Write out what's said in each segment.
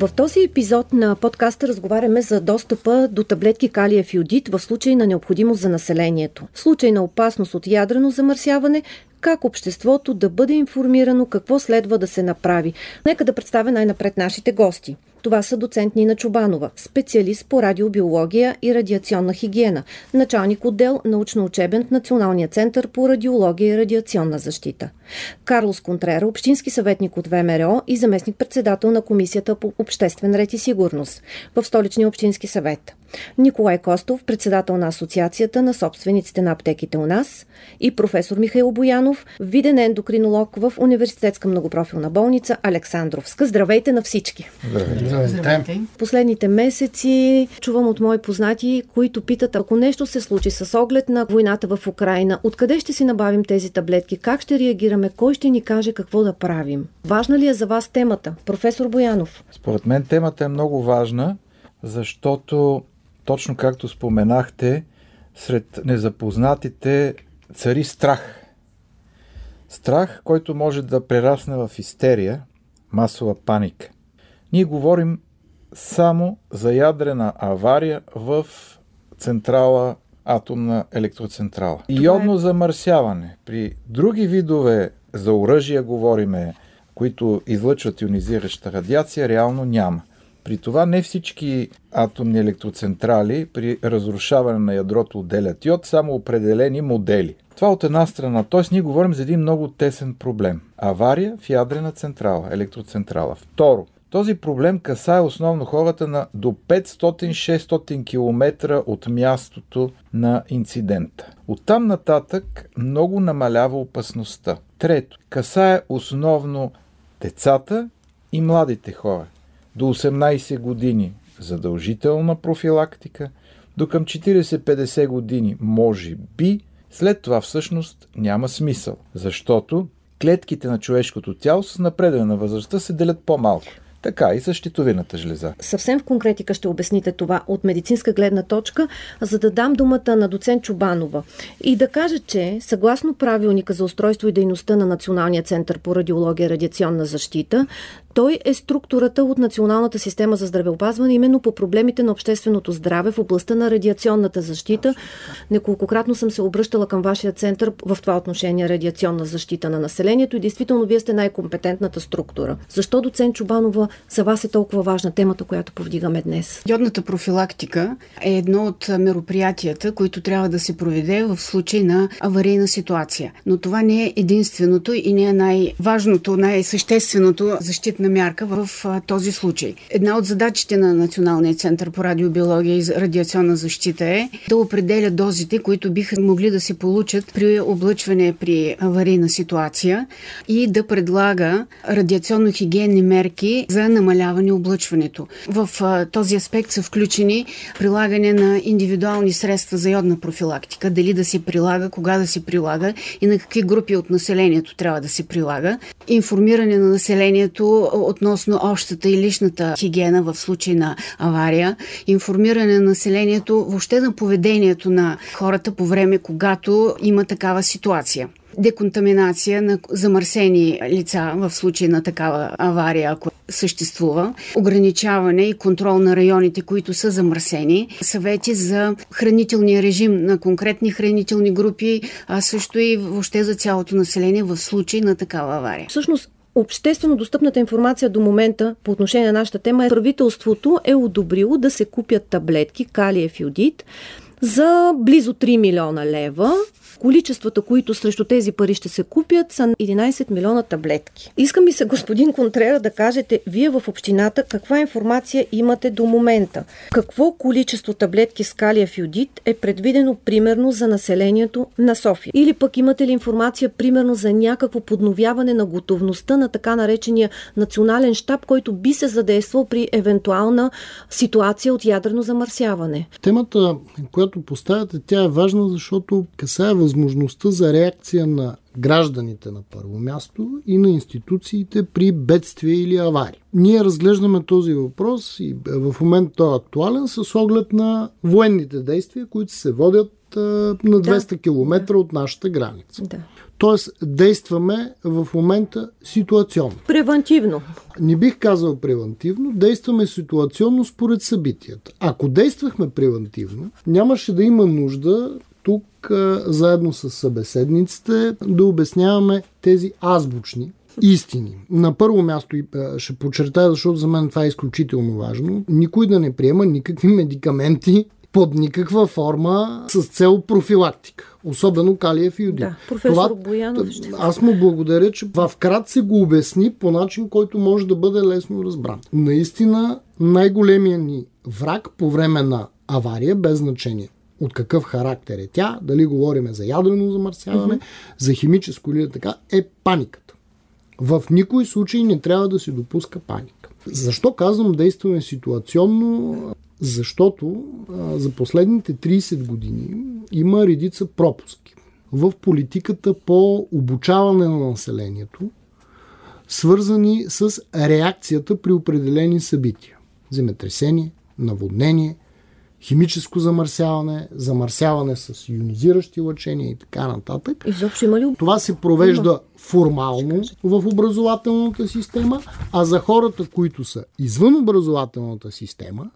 В този епизод на подкаста разговаряме за достъпа до таблетки калиев йодит в случай на необходимост за населението. В случай на опасност от ядрено замърсяване, как обществото да бъде информирано какво следва да се направи. Нека да представя най-напред нашите гости. Това са доцент Нина Чубанова, специалист по радиобиология и радиационна хигиена, началник отдел научно-учебен в Националния център по радиология и радиационна защита. Карлос Контрера, общински съветник от ВМРО и заместник-председател на Комисията по обществен ред и сигурност в Столичния общински съвет. Николай Костов, председател на Асоциацията на собствениците на аптеките у нас и професор Михаил Боянов, виден ендокринолог в Университетска многопрофилна болница Александровска. Здравейте на всички! Здравейте! Здравейте. Последните месеци чувам от мои познати, които питат, ако нещо се случи с оглед на войната в Украина, откъде ще си набавим тези таблетки, как ще реагираме, кой ще ни каже какво да правим? Важна ли е за вас темата? Професор Боянов. Според мен темата е много важна, защото точно както споменахте, сред незапознатите цари страх. Страх, който може да прерасне в истерия, масова паника. Ние говорим само за ядрена авария в централа, атомна електроцентрала. Йодно е... замърсяване. При други видове за оръжия говориме, които излъчват ионизираща радиация, реално няма. При това не всички атомни електроцентрали при разрушаване на ядрото отделят йод, само определени модели. Това от една страна, т.е. ние говорим за един много тесен проблем. Авария в ядрена централа, електроцентрала. Второ, този проблем касае основно хората на до 500-600 км от мястото на инцидента. Оттам нататък много намалява опасността. Трето, касае основно децата и младите хора до 18 години задължителна профилактика, до към 40-50 години може би, след това всъщност няма смисъл, защото клетките на човешкото тяло с напредване на възрастта се делят по-малко. Така и с щитовината жлеза. Съвсем в конкретика ще обясните това от медицинска гледна точка, за да дам думата на доцент Чубанова и да кажа, че съгласно правилника за устройство и дейността на Националния център по радиология и радиационна защита, той е структурата от Националната система за здравеопазване именно по проблемите на общественото здраве в областта на радиационната защита. Неколкократно съм се обръщала към вашия център в това отношение радиационна защита на населението и действително вие сте най-компетентната структура. Защо доцент Чубанова за вас е толкова важна темата, която повдигаме днес? Йодната профилактика е едно от мероприятията, които трябва да се проведе в случай на аварийна ситуация. Но това не е единственото и не е най-важното, най-същественото защита на мярка в този случай. Една от задачите на Националния център по радиобиология и радиационна защита е да определя дозите, които биха могли да се получат при облъчване при аварийна ситуация и да предлага радиационно-хигиенни мерки за намаляване облъчването. В този аспект са включени прилагане на индивидуални средства за йодна профилактика, дали да се прилага, кога да се прилага и на какви групи от населението трябва да се прилага, информиране на населението относно общата и личната хигиена в случай на авария, информиране на населението, въобще на поведението на хората по време, когато има такава ситуация. Деконтаминация на замърсени лица в случай на такава авария, ако съществува, ограничаване и контрол на районите, които са замърсени, съвети за хранителния режим на конкретни хранителни групи, а също и въобще за цялото население в случай на такава авария. Всъщност, Обществено достъпната информация до момента по отношение на нашата тема е правителството е одобрило да се купят таблетки калиев йодит за близо 3 милиона лева Количествата, които срещу тези пари ще се купят, са 11 милиона таблетки. Искам ми се, господин Контрера, да кажете, вие в общината каква информация имате до момента? Какво количество таблетки с калиев йодит е предвидено примерно за населението на София? Или пък имате ли информация примерно за някакво подновяване на готовността на така наречения национален щаб, който би се задействал при евентуална ситуация от ядрено замърсяване? Темата, която която поставяте, тя е важна, защото касае възможността за реакция на гражданите на първо място и на институциите при бедствия или аварии. Ние разглеждаме този въпрос и в момента той е актуален с оглед на военните действия, които се водят на 200 да. км от нашата граница. Да. Тоест, действаме в момента ситуационно. Превентивно. Не бих казал превентивно, действаме ситуационно според събитията. Ако действахме превентивно, нямаше да има нужда тук, заедно с събеседниците, да обясняваме тези азбучни истини. На първо място ще подчертая, защото за мен това е изключително важно. Никой да не приема никакви медикаменти под никаква форма с цел профилактика. Особено калиев иодин. Да, професор Това, Боянов ще... Аз му благодаря, че в крат се го обясни по начин, който може да бъде лесно разбран. Наистина най-големия ни враг по време на авария, без значение от какъв характер е тя, дали говорим за ядрено замърсяване, mm-hmm. за химическо или така, е паниката. В никой случай не трябва да се допуска паника. Защо казвам действаме ситуационно? Защото а, за последните 30 години има редица пропуски в политиката по обучаване на населението, свързани с реакцията при определени събития. Земетресение, наводнение, химическо замърсяване, замърсяване с ионизиращи лъчения и така нататък. Изобщо има ли? Това се провежда формално в образователната система, а за хората, които са извън образователната система,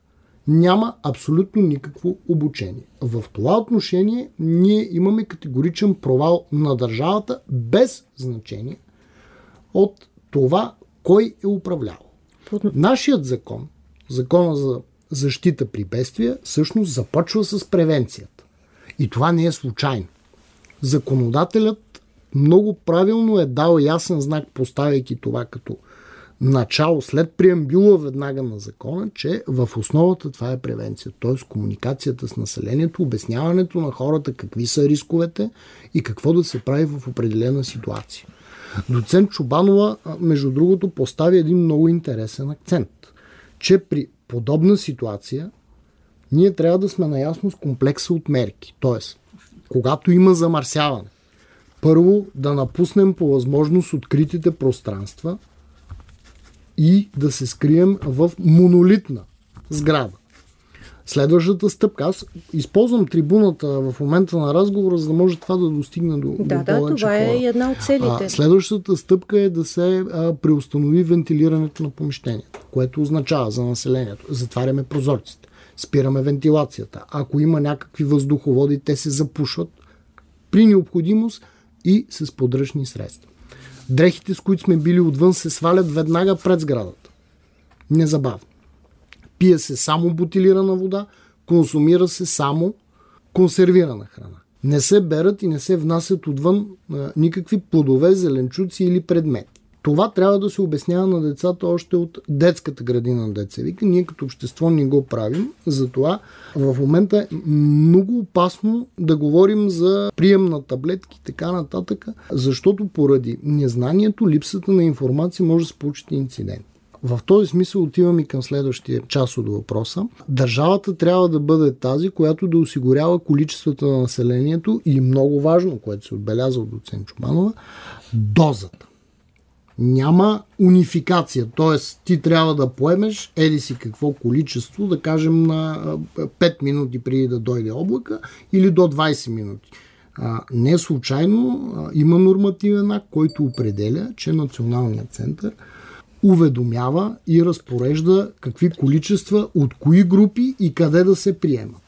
няма абсолютно никакво обучение. В това отношение ние имаме категоричен провал на държавата без значение от това кой е управлявал. Нашият закон, закона за защита при бедствия, всъщност започва с превенцията. И това не е случайно. Законодателят много правилно е дал ясен знак, поставяйки това като начало, след преамбюла веднага на закона, че в основата това е превенция, т.е. комуникацията с населението, обясняването на хората какви са рисковете и какво да се прави в определена ситуация. Доцент Чубанова, между другото, постави един много интересен акцент, че при подобна ситуация ние трябва да сме наясно с комплекса от мерки. Тоест, когато има замърсяване, първо да напуснем по възможност откритите пространства – и да се скрием в монолитна сграда. Следващата стъпка. Аз използвам трибуната в момента на разговора, за да може това да достигне до, да, до да, това е хора. една от целите. А, следващата стъпка е да се а, преустанови вентилирането на помещението, което означава за населението. Затваряме прозорците, спираме вентилацията. Ако има някакви въздуховоди, те се запушват при необходимост и с подръчни средства. Дрехите, с които сме били отвън, се свалят веднага пред сградата. Незабавно. Пие се само бутилирана вода, консумира се само консервирана храна. Не се берат и не се внасят отвън а, никакви плодове, зеленчуци или предмети. Това трябва да се обяснява на децата още от детската градина на деца. Вика, ние като общество не го правим, затова в момента е много опасно да говорим за прием на таблетки и така нататък, защото поради незнанието, липсата на информация може да се получи инцидент. В този смисъл отивам и към следващия част от въпроса. Държавата трябва да бъде тази, която да осигурява количеството на населението и много важно, което се отбелязва от доцент Чубанова, дозата няма унификация. Т.е. ти трябва да поемеш еди си какво количество, да кажем на 5 минути преди да дойде облака или до 20 минути. Не случайно има нормативен акт, който определя, че Националният център уведомява и разпорежда какви количества, от кои групи и къде да се приемат.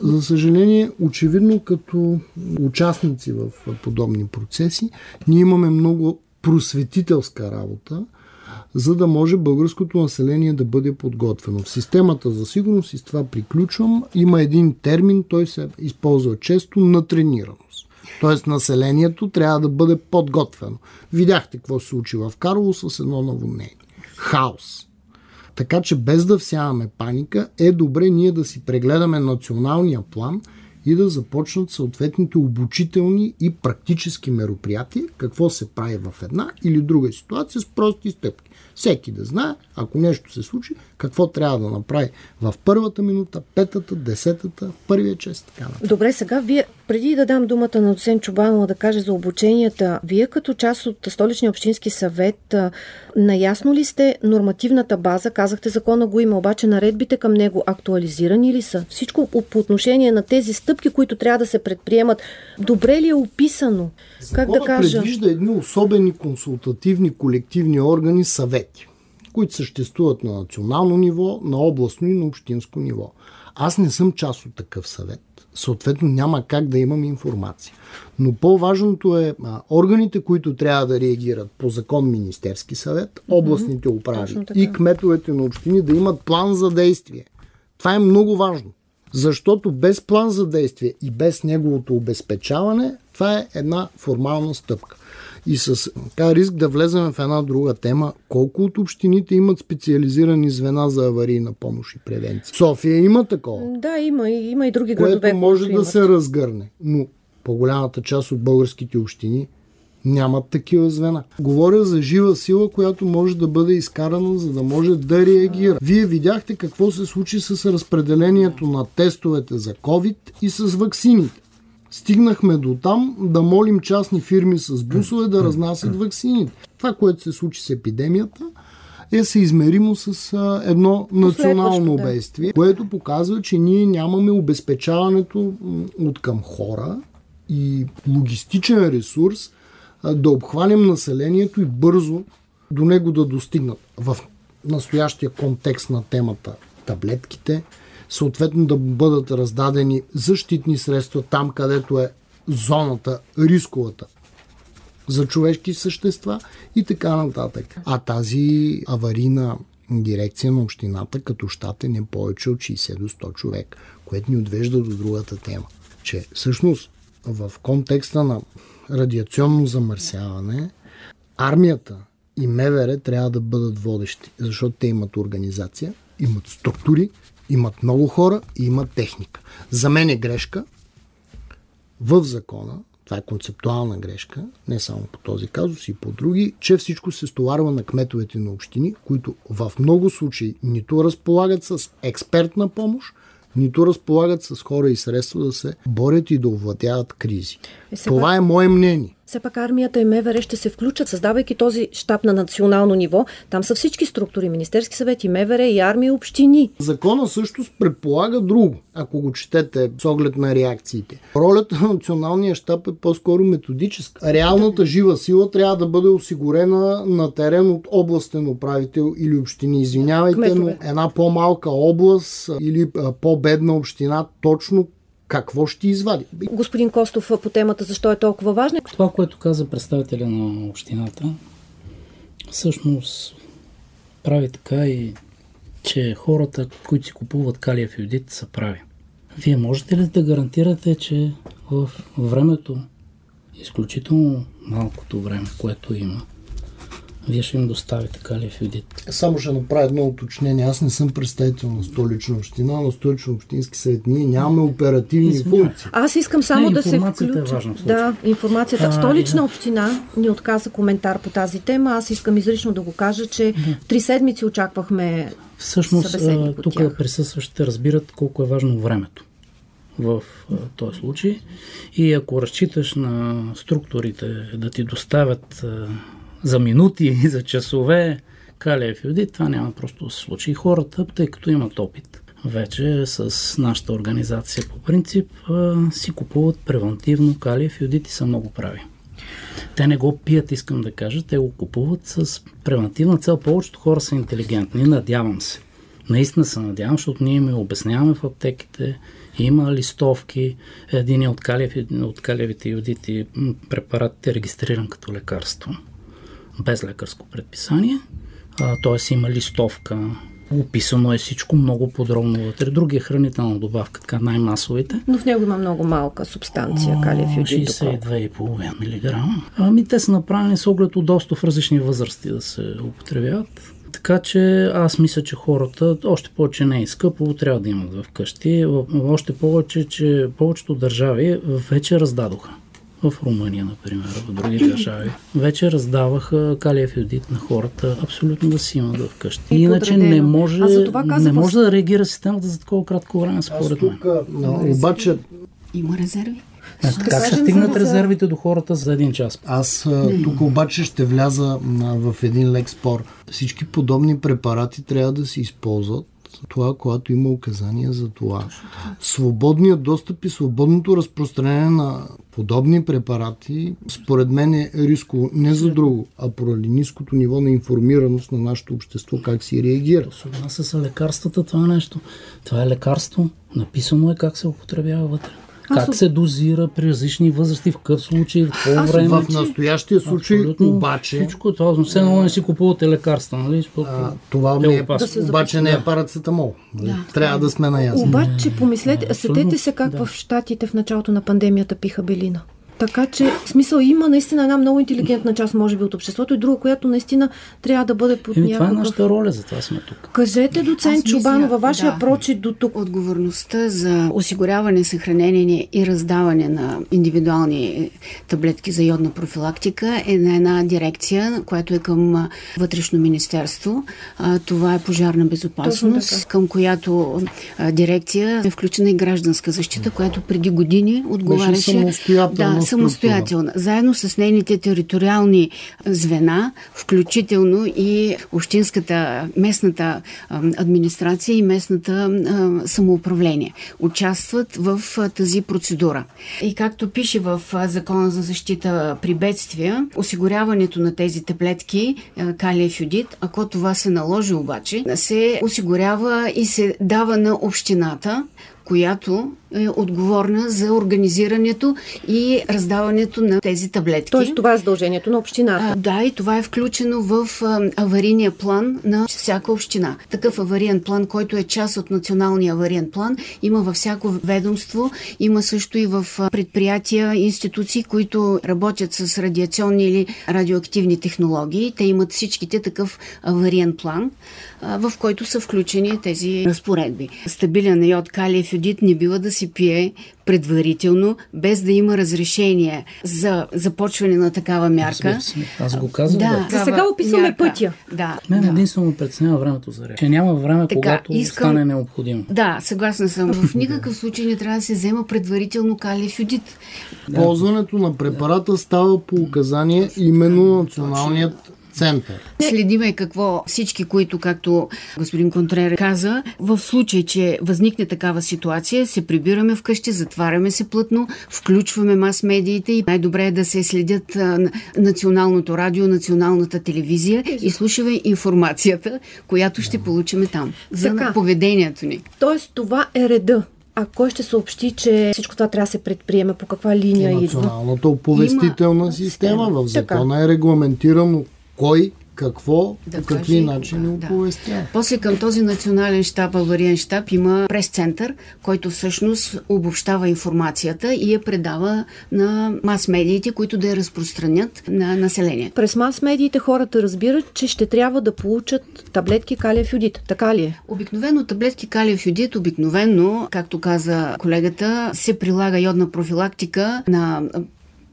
За съжаление, очевидно като участници в подобни процеси, ние имаме много просветителска работа, за да може българското население да бъде подготвено. В системата за сигурност, и с това приключвам, има един термин, той се използва често на тренираност. Тоест населението трябва да бъде подготвено. Видяхте какво се случи в Карло с едно наводнение. Хаос. Така че без да всяваме паника, е добре ние да си прегледаме националния план и да започнат съответните обучителни и практически мероприятия, какво се прави в една или друга ситуация с прости стъпки. Всеки да знае, ако нещо се случи, какво трябва да направи в първата минута, петата, десетата, първия чест. Така Добре, сега вие, преди да дам думата на доцент Чубанова да каже за обученията, вие като част от Столичния общински съвет, наясно ли сте нормативната база? Казахте, закона го има, обаче наредбите към него актуализирани ли са? Всичко по отношение на тези стъпки, които трябва да се предприемат, добре ли е описано? Закона как да кажа? предвижда едни особени консултативни колективни органи съвети които съществуват на национално ниво, на областно и на общинско ниво. Аз не съм част от такъв съвет. Съответно няма как да имам информация. Но по-важното е а, органите, които трябва да реагират по закон Министерски съвет, областните управи и кметовете на общини да имат план за действие. Това е много важно. Защото без план за действие и без неговото обезпечаване, това е една формална стъпка и с така риск да влезем в една друга тема, колко от общините имат специализирани звена за аварийна помощ и превенция? София има такова. Да, има, има и други градове. Което може да имат. се разгърне. Но по-голямата част от българските общини нямат такива звена. Говоря за жива сила, която може да бъде изкарана, за да може да реагира. Вие видяхте какво се случи с разпределението на тестовете за COVID и с ваксините. Стигнахме до там да молим частни фирми с бусове да разнасят вакцините. Това, което се случи с епидемията, е съизмеримо с а, едно национално бедствие, да. което показва, че ние нямаме обезпечаването от към хора и логистичен ресурс а, да обхванем населението и бързо до него да достигнат. В настоящия контекст на темата таблетките, съответно да бъдат раздадени защитни средства там, където е зоната, рисковата за човешки същества и така нататък. А тази аварийна дирекция на общината като щат е не повече от 60 до 100 човек, което ни отвежда до другата тема, че всъщност в контекста на радиационно замърсяване армията и МВР трябва да бъдат водещи, защото те имат организация, имат структури, имат много хора и имат техника. За мен е грешка в закона, това е концептуална грешка, не само по този казус и по други, че всичко се стоварва на кметовете на общини, които в много случаи нито разполагат с експертна помощ, нито разполагат с хора и средства да се борят и да овладяват кризи. Е, Това пак... е мое мнение. Все пак армията и МВР ще се включат, създавайки този щаб на национално ниво. Там са всички структури, Министерски съвет и МВР, и армия, и общини. Закона също предполага друго, ако го четете с оглед на реакциите. Ролята на националния щаб е по-скоро методическа. Реалната жива сила трябва да бъде осигурена на терен от областен управител или общини. Извинявайте, Кметове. но една по-малка област или по-бедна община точно какво ще извади. Господин Костов, по темата защо е толкова важна? Това, което каза представителя на общината, всъщност прави така и че хората, които си купуват калиев юдит, са прави. Вие можете ли да гарантирате, че в времето, изключително малкото време, което има, вие ще им доставите калиев юдит. Само ще направя едно уточнение. Аз не съм представител на столична община, на столично общински съвет. Ние нямаме оперативни Извиня. функции. Аз искам само не, да се включа. Е важна да, информацията. А, столична да. община ни отказа коментар по тази тема. Аз искам изрично да го кажа, че да. три седмици очаквахме Всъщност, тук присъстващите разбират колко е важно времето в този случай. И ако разчиташ на структурите да ти доставят за минути за часове калиев йодит, това няма просто да се случи. Хората, тъй като имат опит, вече с нашата организация по принцип си купуват превентивно калиев йодит и са много прави. Те не го пият, искам да кажа, те го купуват с превентивна цел. Повечето хора са интелигентни, надявам се. Наистина се надявам, защото ние ми обясняваме в аптеките, има листовки, един от, калиев, от калиевите йодити препарат е регистриран като лекарство без лекарско предписание, т.е. има листовка, Описано е всичко много подробно вътре. Други е хранителна добавка, така най-масовите. Но в него има много малка субстанция, калиев йодит. 62,5 мг. Ами те са направени с оглед удобство в различни възрасти да се употребяват. Така че аз мисля, че хората, още повече не е скъпо, трябва да имат в къщи. Още повече, че повечето държави вече раздадоха. В Румъния, например, в други държави. Вече раздаваха калиев йодит на хората абсолютно да си имат в къщи. И Иначе не може, не може да реагира системата за такова кратко време, според мен. Но, обаче... Има резерви? Как ще стигнат резервите до хората за един час? Аз тук обаче ще вляза в един лек спор. Всички подобни препарати трябва да се използват това, когато има указания за това. Свободният достъп и свободното разпространение на подобни препарати, според мен е риско не за друго, а поради ниското ниво на информираност на нашето общество, как си реагира. Особено с лекарствата това е нещо. Това е лекарство. Написано е как се употребява вътре. Как се дозира при различни възрасти, в какъв случай, в какво време. В настоящия случай Абсолютно, обаче... Всичко това, все едно не си купувате лекарства, нали? А, това е не е, да обаче не е парацетамол. Нали? Да. Трябва да сме наясни. Обаче, помислете, сетете се как да. в Штатите в началото на пандемията пиха белина. Така че, в смисъл, има наистина една много интелигентна част, може би, от обществото и друга, която наистина трябва да бъде под Еми, някакъв... Това е нашата роля, затова сме тук. Кажете, доцент Чубанова, във вашия да, прочит до тук. Отговорността за осигуряване, съхранение и раздаване на индивидуални таблетки за йодна профилактика е на една дирекция, която е към Вътрешно министерство. Това е пожарна безопасност, към която дирекция е включена и гражданска защита, която преди години отговаряше... Да, самостоятелна, заедно с нейните териториални звена, включително и общинската, местната администрация и местната самоуправление. Участват в тази процедура. И както пише в Закона за защита при бедствия, осигуряването на тези таблетки калиев юдит, ако това се наложи обаче, се осигурява и се дава на общината, която е отговорна за организирането и раздаването на тези таблетки. Тоест това е задължението на общината. А, да, и това е включено в а, аварийния план на всяка община. Такъв авариен план, който е част от националния авариен план, има във всяко ведомство, има също и в предприятия, институции, които работят с радиационни или радиоактивни технологии. Те имат всичките такъв авариен план, а, в който са включени тези разпоредби. Стабилен йод калиев йодит не бива да се пие предварително, без да има разрешение за започване на такава мярка. Аз го казвам. Да, да. За сега описваме мярка. пътя. Да, Мен да. единствено преценява времето за реч. Че няма време, така, когато искам... стане необходимо. Да, съгласна съм. В никакъв случай не трябва да се взема предварително калиев юдит. Ползването на препарата става по указание именно националният център. Следиме какво всички, които, както господин Контрер каза, в случай, че възникне такава ситуация, се прибираме вкъщи, затваряме се плътно, включваме мас-медиите и най-добре е да се следят националното радио, националната телевизия и слушаме информацията, която ще получиме там за така. поведението ни. Тоест това е реда а кой ще съобщи, че всичко това трябва да се предприеме? По каква линия идва? Националната оповестителна Има... система. В закона е регламентирано кой какво, да по какви начини да. оповестява. После към този национален щаб, авариен щаб, има прес-център, който всъщност обобщава информацията и я предава на мас-медиите, които да я разпространят на населението. През мас-медиите хората разбират, че ще трябва да получат таблетки калиев юдит. Така ли е? Обикновено таблетки калиев юдит, обикновено, както каза колегата, се прилага йодна профилактика на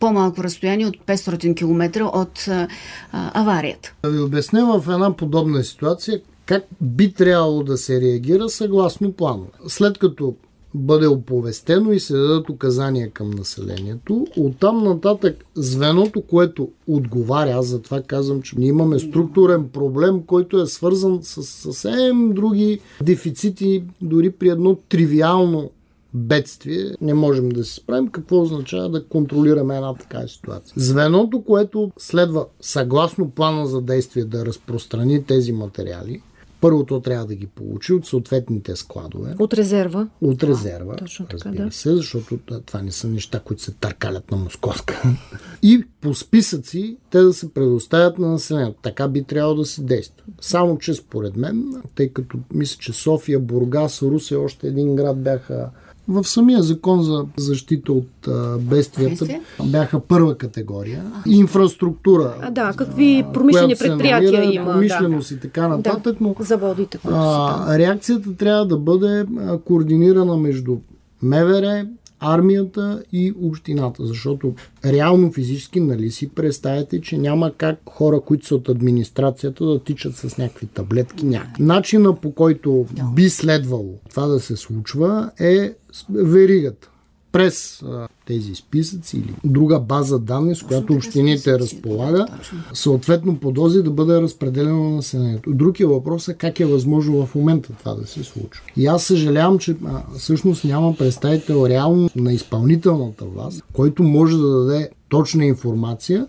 по-малко разстояние от 500 км от а, аварията. Да ви обясня в една подобна ситуация как би трябвало да се реагира съгласно плана. След като бъде оповестено и се дадат указания към населението. Оттам нататък звеното, което отговаря, аз затова казвам, че ние имаме структурен проблем, който е свързан с съвсем други дефицити, дори при едно тривиално бедствие не можем да се справим. Какво означава да контролираме една такава ситуация? Звеното, което следва съгласно плана за действие да разпространи тези материали, първото трябва да ги получи от съответните складове. От резерва. От резерва. А, точно така, разбира да. се, защото това не са неща, които се търкалят на московска. И по списъци те да се предоставят на населението. Така би трябвало да се действа. Само, че според мен, тъй като мисля, че София, Бургас, Русе, още един град бяха В самия закон за защита от бедствията бяха първа категория. Инфраструктура. А, да, какви промишлени предприятия намира, има. Промишленост да. и така нататък. Да, но заводите, които а, реакцията трябва да бъде координирана между МВР, армията и общината, защото реално физически, нали си представяте, че няма как хора, които са от администрацията да тичат с някакви таблетки. Някакви. Начина по който би следвало това да се случва е веригата през тези списъци или друга база данни, с която общините разполага, съответно по дози да бъде разпределено на населението. Въпрос е как е възможно в момента това да се случва. И аз съжалявам, че а, всъщност няма представител реално на изпълнителната власт, който може да даде точна информация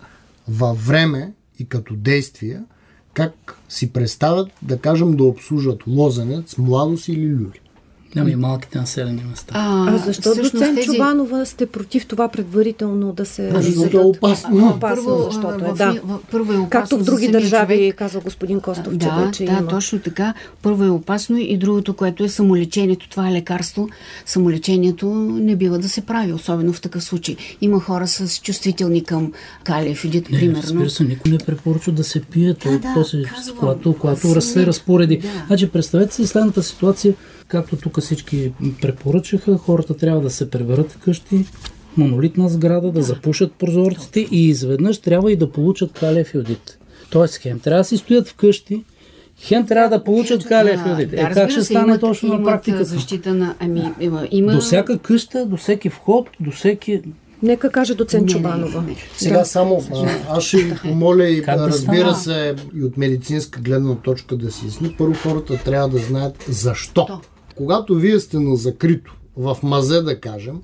във време и като действия, как си представят, да кажем, да обслужат лозенец, младост или люли. Няма и малките населени места. А, а защо, доцент тези... Чубанова, сте против това предварително да се Защото е опасно. опасно, първо, защото е, да. Първо е опасно Както в други държави, човек. казва господин Костов, да, че вече да, има. точно така. Първо е опасно и другото, което е самолечението. Това е лекарство. Самолечението не бива да се прави, особено в такъв случай. Има хора с чувствителни към калиев идит, не, примерно. Разбира се, никой не препоръчва да се пие, да, да, после, когато, когато се разпореди. Да. Значи, представете си следната ситуация Както тук всички препоръчаха, хората трябва да се преберат вкъщи, монолитна сграда, да запушат прозорците и изведнъж трябва и да получат калиев йодит. Тоест, хем трябва да си стоят вкъщи, Хем трябва да получат калиев йодит. Да, е, как ще стане имат, точно на практика? защита на... Ами, има, има... До всяка къща, до всеки вход, до всеки... Нека каже доцент Чубанова. Не, не, не. Сега да. само, аз ще ви помоля и да разбира се и от медицинска гледна точка да си изни. Първо хората трябва да знаят защо. То когато вие сте на закрито, в мазе да кажем,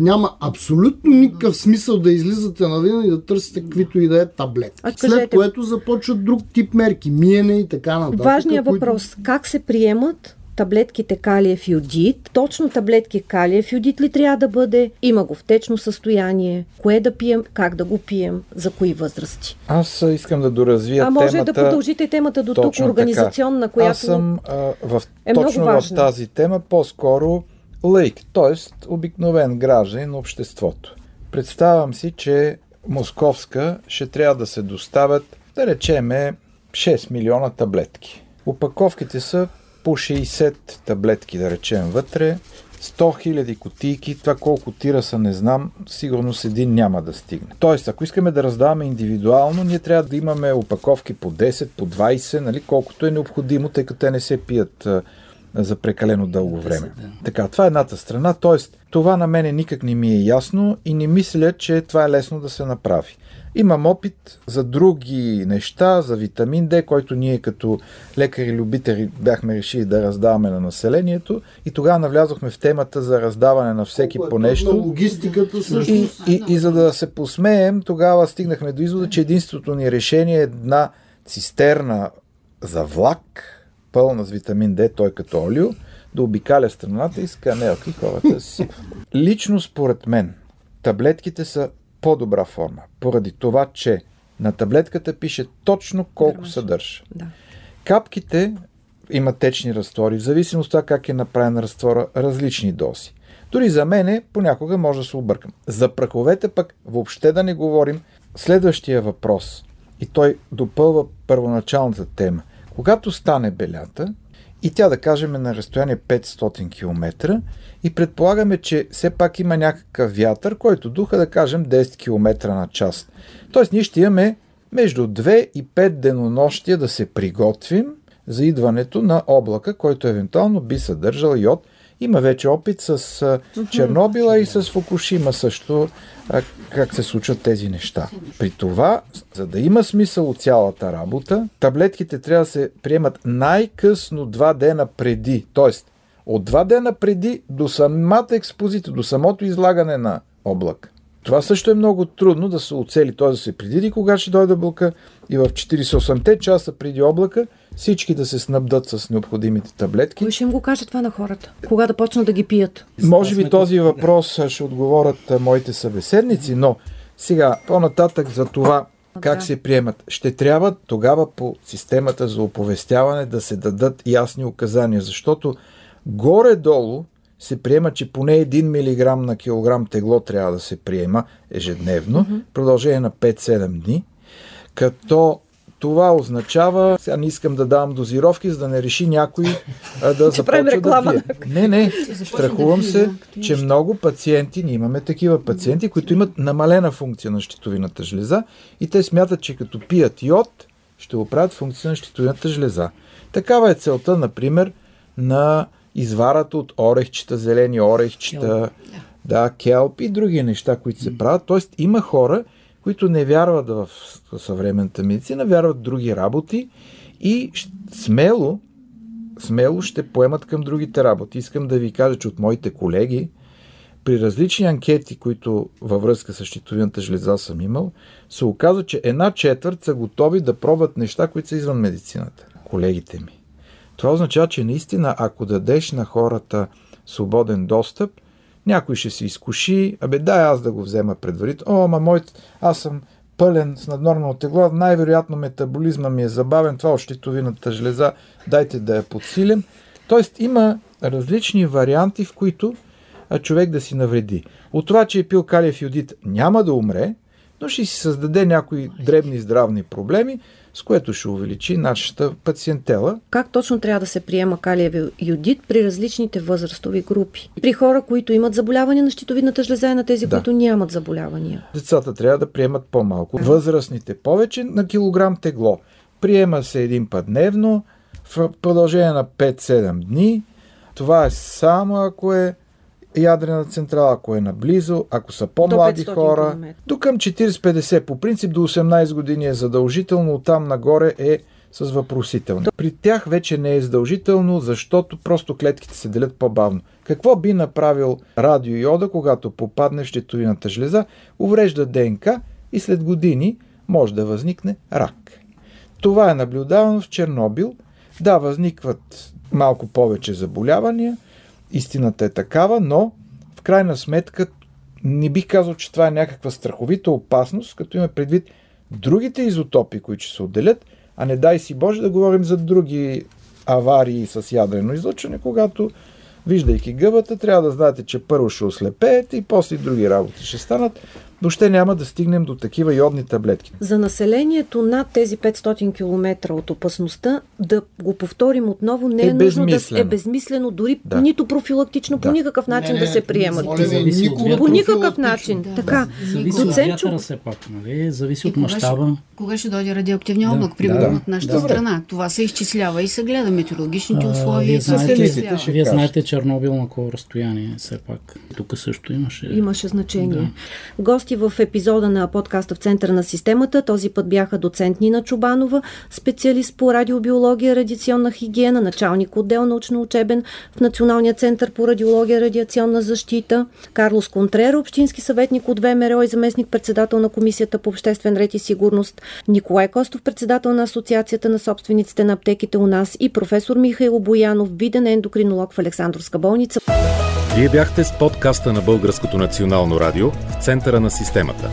няма абсолютно никакъв смисъл да излизате навън и да търсите каквито и да е таблетки. А, След което започват друг тип мерки, миене и така нататък. Важният които... въпрос, как се приемат таблетките калиев йодит. Точно таблетки калиев йодит ли трябва да бъде? Има го в течно състояние. Кое да пием? Как да го пием? За кои възрасти? Аз искам да доразвия А може темата... да продължите темата до тук, организационна, така. която Аз съм а, в, е точно много в тази тема по-скоро лейк, т.е. обикновен гражданин на обществото. Представям си, че Московска ще трябва да се доставят, да речеме, 6 милиона таблетки. Опаковките са по 60 таблетки, да речем, вътре, 100 хиляди кутийки, това колко тира са не знам, сигурно с един няма да стигне. Тоест, ако искаме да раздаваме индивидуално, ние трябва да имаме опаковки по 10, по 20, нали, колкото е необходимо, тъй като те не се пият за прекалено дълго време. Така, това е едната страна, т.е. това на мене никак не ми е ясно и не мисля, че това е лесно да се направи. Имам опит за други неща, за витамин D, който ние като лекари-любители бяхме решили да раздаваме на населението и тогава навлязохме в темата за раздаване на всеки по нещо. Логистиката също. И, и, и за да се посмеем, тогава стигнахме до извода, че единството ни решение е една цистерна за влак, пълна с витамин D, той като олио, да обикаля страната и с канелки хората си. Лично според мен, таблетките са по-добра форма, поради това, че на таблетката пише точно колко Дърваш. съдържа. Да. Капките имат течни разтвори, в зависимост от това как е направен разтвора, различни дози. Дори за мене понякога може да се объркам. За праховете пък въобще да не говорим. Следващия въпрос, и той допълва първоначалната тема. Когато стане белята, и тя да кажем е на разстояние 500 км и предполагаме, че все пак има някакъв вятър, който духа да кажем 10 км на час. Тоест ние ще имаме между 2 и 5 денонощия да се приготвим за идването на облака, който евентуално би съдържал йод – има вече опит с Чернобила и с Фукушима също, как се случват тези неща. При това, за да има смисъл от цялата работа, таблетките трябва да се приемат най-късно два дена преди. Тоест, от два дена преди до самата експозиция, до самото излагане на облак. Това също е много трудно да се оцели, т.е. да се предиди кога ще дойде облака и в 48-те часа преди облака всички да се снабдат с необходимите таблетки. Кой ще им го каже това на хората? Кога да почнат да ги пият? Може би този въпрос ще отговорят моите събеседници, но сега по-нататък за това как се приемат. Ще трябва тогава по системата за оповестяване да се дадат ясни указания, защото горе-долу се приема, че поне 1 мг на килограм тегло трябва да се приема ежедневно, mm-hmm. продължение на 5-7 дни, като това означава, сега не искам да давам дозировки, за да не реши някой а, да започва да пие. Не, не, страхувам се, че много пациенти, ние имаме такива пациенти, които имат намалена функция на щитовината жлеза и те смятат, че като пият йод, ще оправят функция на щитовината жлеза. Такава е целта, например, на изварата от орехчета, зелени орехчета, да, келп и други неща, които се правят. Тоест има хора, които не вярват в съвременната медицина, вярват в други работи и смело, смело ще поемат към другите работи. Искам да ви кажа, че от моите колеги, при различни анкети, които във връзка с щитовината жлеза съм имал, се оказа, че една четвърт са готови да пробват неща, които са извън медицината. Колегите ми. Това означава, че наистина, ако дадеш на хората свободен достъп, някой ще се изкуши, абе дай аз да го взема предварително. О, ама мой, аз съм пълен с наднормално тегло, най-вероятно метаболизма ми е забавен, това от жлеза, дайте да я подсилим. Тоест има различни варианти, в които човек да си навреди. От това, че е пил калиев йодит, няма да умре, но ще си създаде някои дребни здравни проблеми, с което ще увеличи нашата пациентела. Как точно трябва да се приема калиев йодит при различните възрастови групи? При хора, които имат заболяване на щитовидната жлеза и на тези, да. които нямат заболявания. Децата трябва да приемат по-малко. Възрастните повече на килограм тегло. Приема се един път дневно в продължение на 5-7 дни. Това е само ако е ядрена централа, ако е наблизо, ако са по-млади хора. Км. До към 40-50, по принцип до 18 години е задължително, оттам нагоре е с въпросителни. При тях вече не е задължително, защото просто клетките се делят по-бавно. Какво би направил радиойода, когато попадне в щитовината жлеза? Уврежда ДНК и след години може да възникне рак. Това е наблюдавано в Чернобил. Да, възникват малко повече заболявания, истината е такава, но в крайна сметка не бих казал, че това е някаква страховита опасност, като има предвид другите изотопи, които ще се отделят, а не дай си Боже да говорим за други аварии с ядрено излъчване, когато виждайки гъбата, трябва да знаете, че първо ще ослепеете и после други работи ще станат но ще няма да стигнем до такива йодни таблетки. За населението над тези 500 км от опасността, да го повторим отново, не е, е нужно да е безмислено, дори да. нито профилактично, да. по никакъв начин не, не, да се приемат. Зависи от по никакъв начин. Да. Така. Зависи от вятъра все пак, нали? Зависи от мащаба. Кога ще дойде радиоактивния облак, да. примерно да. от нашата Добре. страна? Това се изчислява и се гледа метеорологичните условия. Вие знаете, вие знаете Чернобил на колко разстояние все пак. Тук също имаше. Имаше значение. Да гости в епизода на подкаста в Центъра на системата. Този път бяха доцент Нина Чубанова, специалист по радиобиология, радиационна хигиена, началник отдел научно-учебен в Националния център по радиология, радиационна защита, Карлос Контрера, общински съветник от ВМРО и заместник председател на Комисията по обществен ред и сигурност, Николай Костов, председател на Асоциацията на собствениците на аптеките у нас и професор Михаил Боянов, виден ендокринолог в Александровска болница. Вие бяхте с подкаста на Българското национално радио в центъра на системата.